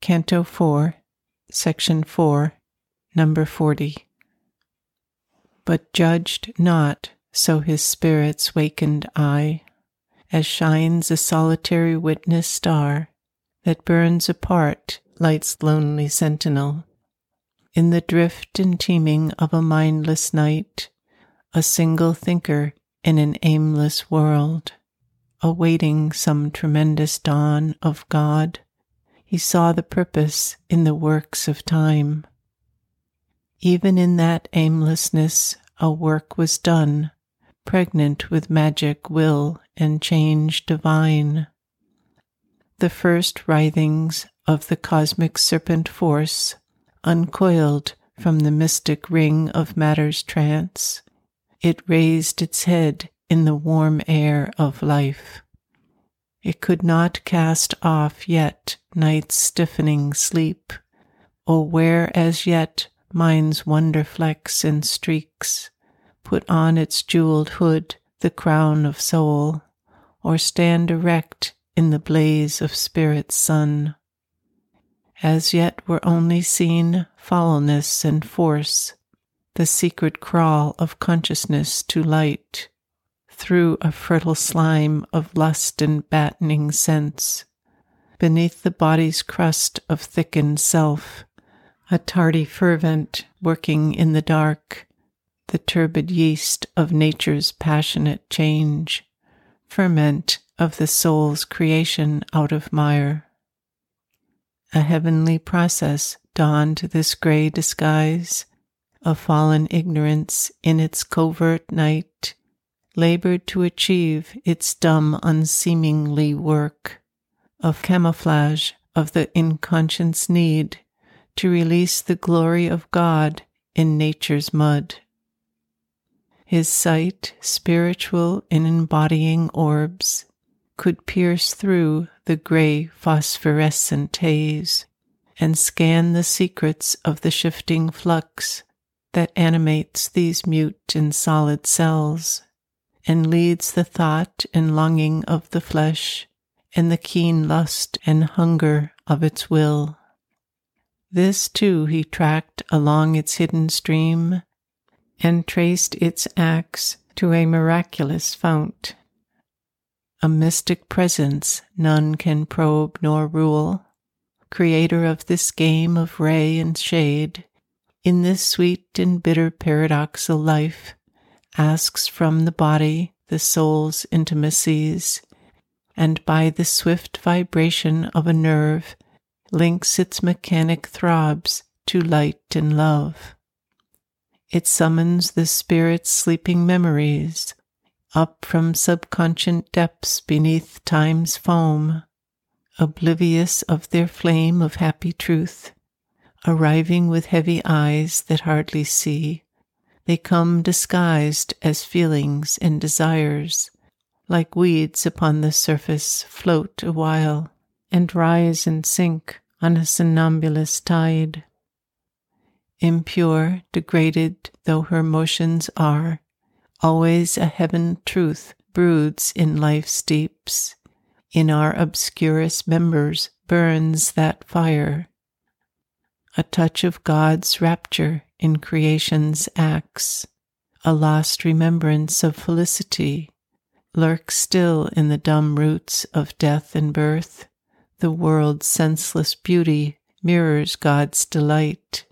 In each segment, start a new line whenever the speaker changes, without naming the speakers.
Canto 4, Section 4, Number 40. But judged not so his spirit's wakened eye, as shines a solitary witness star that burns apart light's lonely sentinel. In the drift and teeming of a mindless night, a single thinker in an aimless world, awaiting some tremendous dawn of God, he saw the purpose in the works of time. Even in that aimlessness, a work was done, pregnant with magic will and change divine. The first writhings of the cosmic serpent force uncoiled from the mystic ring of matter's trance, it raised its head in the warm air of life. It could not cast off yet night's stiffening sleep, oh, or wear as yet mind's wonder flecks and streaks, put on its jeweled hood the crown of soul, or stand erect in the blaze of spirit's sun. As yet were only seen foulness and force, the secret crawl of consciousness to light through a fertile slime of lust and battening sense, beneath the body's crust of thickened self, a tardy fervent working in the dark, the turbid yeast of nature's passionate change, ferment of the soul's creation out of mire. A heavenly process donned this gray disguise of fallen ignorance in its covert night, labored to achieve its dumb, unseemingly work of camouflage of the inconscious need to release the glory of God in nature's mud. His sight, spiritual in embodying orbs, could pierce through the gray phosphorescent haze and scan the secrets of the shifting flux that animates these mute and solid cells and leads the thought and longing of the flesh and the keen lust and hunger of its will. This too he tracked along its hidden stream and traced its acts to a miraculous fount a mystic presence none can probe nor rule, creator of this game of ray and shade, in this sweet and bitter paradoxal life, asks from the body the soul's intimacies, and by the swift vibration of a nerve links its mechanic throbs to light and love. It summons the spirit's sleeping memories up from subconscious depths beneath time's foam, oblivious of their flame of happy truth, arriving with heavy eyes that hardly see, they come disguised as feelings and desires, like weeds upon the surface, float a while, and rise and sink on a somnambulous tide. Impure, degraded though her motions are, Always a heaven truth broods in life's deeps. In our obscurest members burns that fire. A touch of God's rapture in creation's acts, a lost remembrance of felicity, lurks still in the dumb roots of death and birth. The world's senseless beauty mirrors God's delight.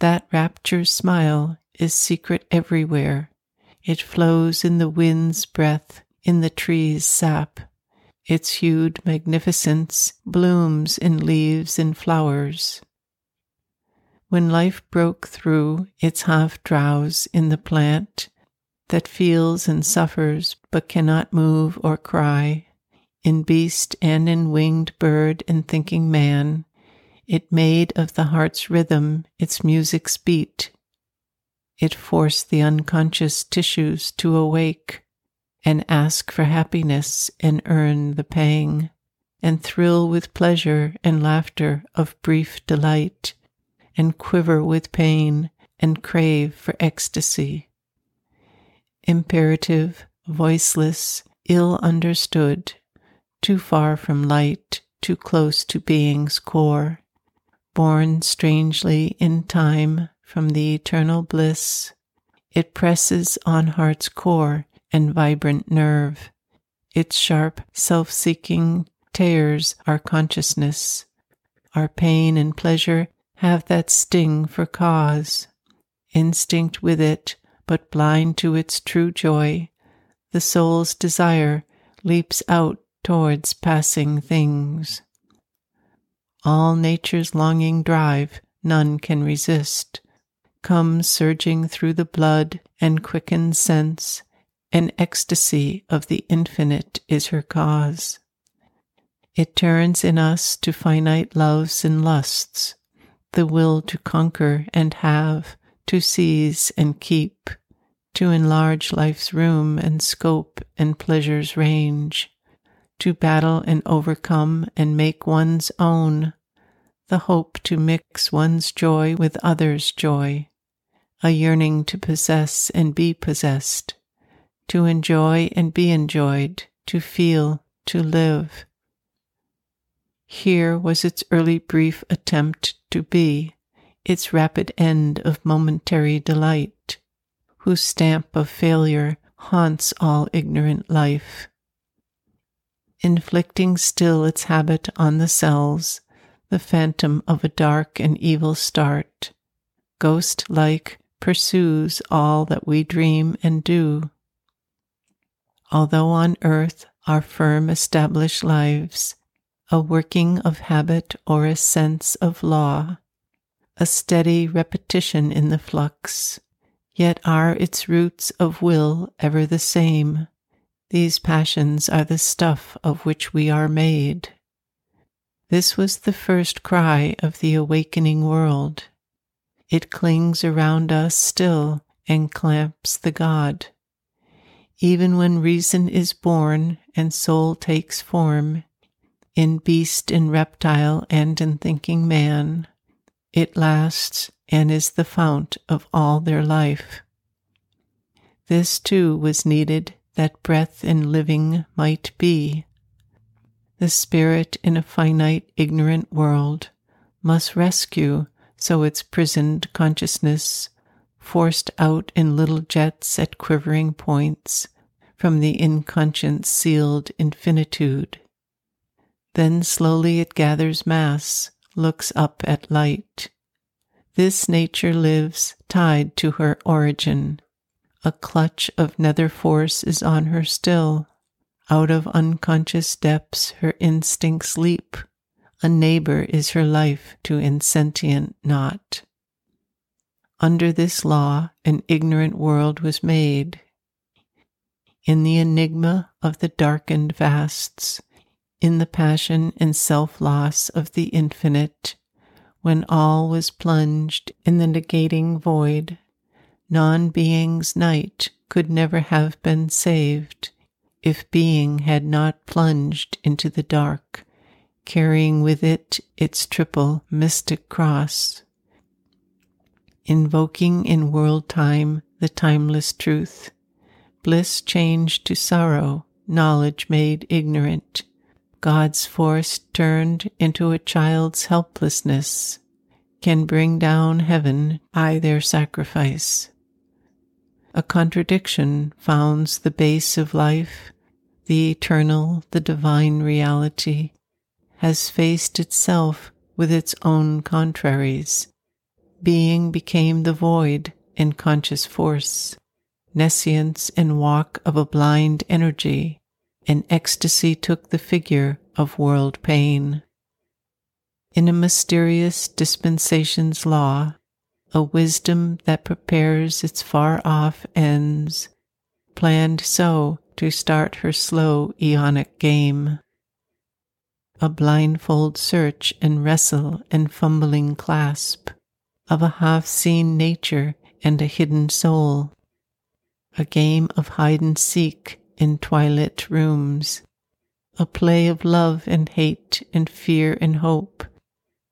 That rapture's smile is secret everywhere it flows in the wind's breath, in the tree's sap. Its hued magnificence blooms in leaves and flowers. When life broke through its half drowse in the plant that feels and suffers but cannot move or cry, in beast and in winged bird and thinking man, it made of the heart's rhythm its music's beat. It forced the unconscious tissues to awake and ask for happiness and earn the pang and thrill with pleasure and laughter of brief delight and quiver with pain and crave for ecstasy. Imperative, voiceless, ill understood, too far from light, too close to being's core, born strangely in time from the eternal bliss. It presses on heart's core and vibrant nerve. Its sharp self seeking tears our consciousness. Our pain and pleasure have that sting for cause. Instinct with it, but blind to its true joy, the soul's desire leaps out towards passing things. All nature's longing drive none can resist, comes surging through the blood and quickens sense, an ecstasy of the infinite is her cause. It turns in us to finite loves and lusts, the will to conquer and have, to seize and keep, to enlarge life's room and scope and pleasure's range, to battle and overcome and make one's own, the hope to mix one's joy with others' joy, a yearning to possess and be possessed, to enjoy and be enjoyed, to feel, to live. Here was its early brief attempt to be, its rapid end of momentary delight, whose stamp of failure haunts all ignorant life. Inflicting still its habit on the cells, the phantom of a dark and evil start, ghost like pursues all that we dream and do. Although on earth our firm established lives, a working of habit or a sense of law, a steady repetition in the flux, yet are its roots of will ever the same. These passions are the stuff of which we are made. This was the first cry of the awakening world. It clings around us still and clamps the God. Even when reason is born and soul takes form, in beast in reptile and in thinking man, it lasts and is the fount of all their life. This too was needed that breath in living might be. The spirit in a finite, ignorant world must rescue so its prisoned consciousness, forced out in little jets at quivering points from the inconscience sealed infinitude. Then slowly it gathers mass, looks up at light. This nature lives tied to her origin. A clutch of nether force is on her still. Out of unconscious depths her instincts leap a neighbor is her life to insentient naught. Under this law, an ignorant world was made. In the enigma of the darkened vasts, in the passion and self loss of the infinite, when all was plunged in the negating void, non being's night could never have been saved if being had not plunged into the dark carrying with it its triple mystic cross, invoking in world time the timeless truth, bliss changed to sorrow, knowledge made ignorant, God's force turned into a child's helplessness, can bring down heaven by their sacrifice. A contradiction founds the base of life, the eternal, the divine reality has faced itself with its own contraries. Being became the void in conscious force, nescience and walk of a blind energy, and ecstasy took the figure of world pain. In a mysterious dispensation's law, a wisdom that prepares its far off ends, planned so to start her slow eonic game a blindfold search and wrestle and fumbling clasp of a half seen nature and a hidden soul, a game of hide and seek in twilit rooms, a play of love and hate and fear and hope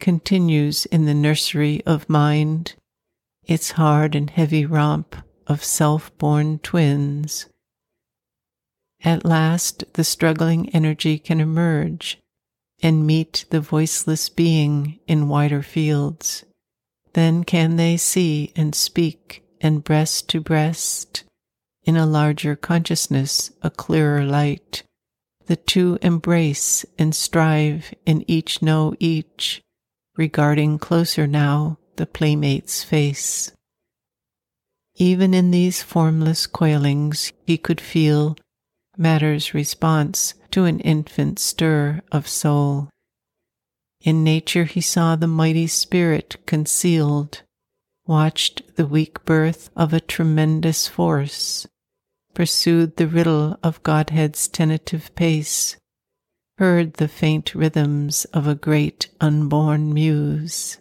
continues in the nursery of mind, its hard and heavy romp of self born twins. At last, the struggling energy can emerge and meet the voiceless being in wider fields. Then can they see and speak and breast to breast in a larger consciousness, a clearer light. The two embrace and strive and each know each, regarding closer now the playmate's face. Even in these formless coilings, he could feel matter's response to an infant stir of soul. In nature, he saw the mighty spirit concealed, watched the weak birth of a tremendous force, pursued the riddle of Godhead's tentative pace, heard the faint rhythms of a great unborn muse.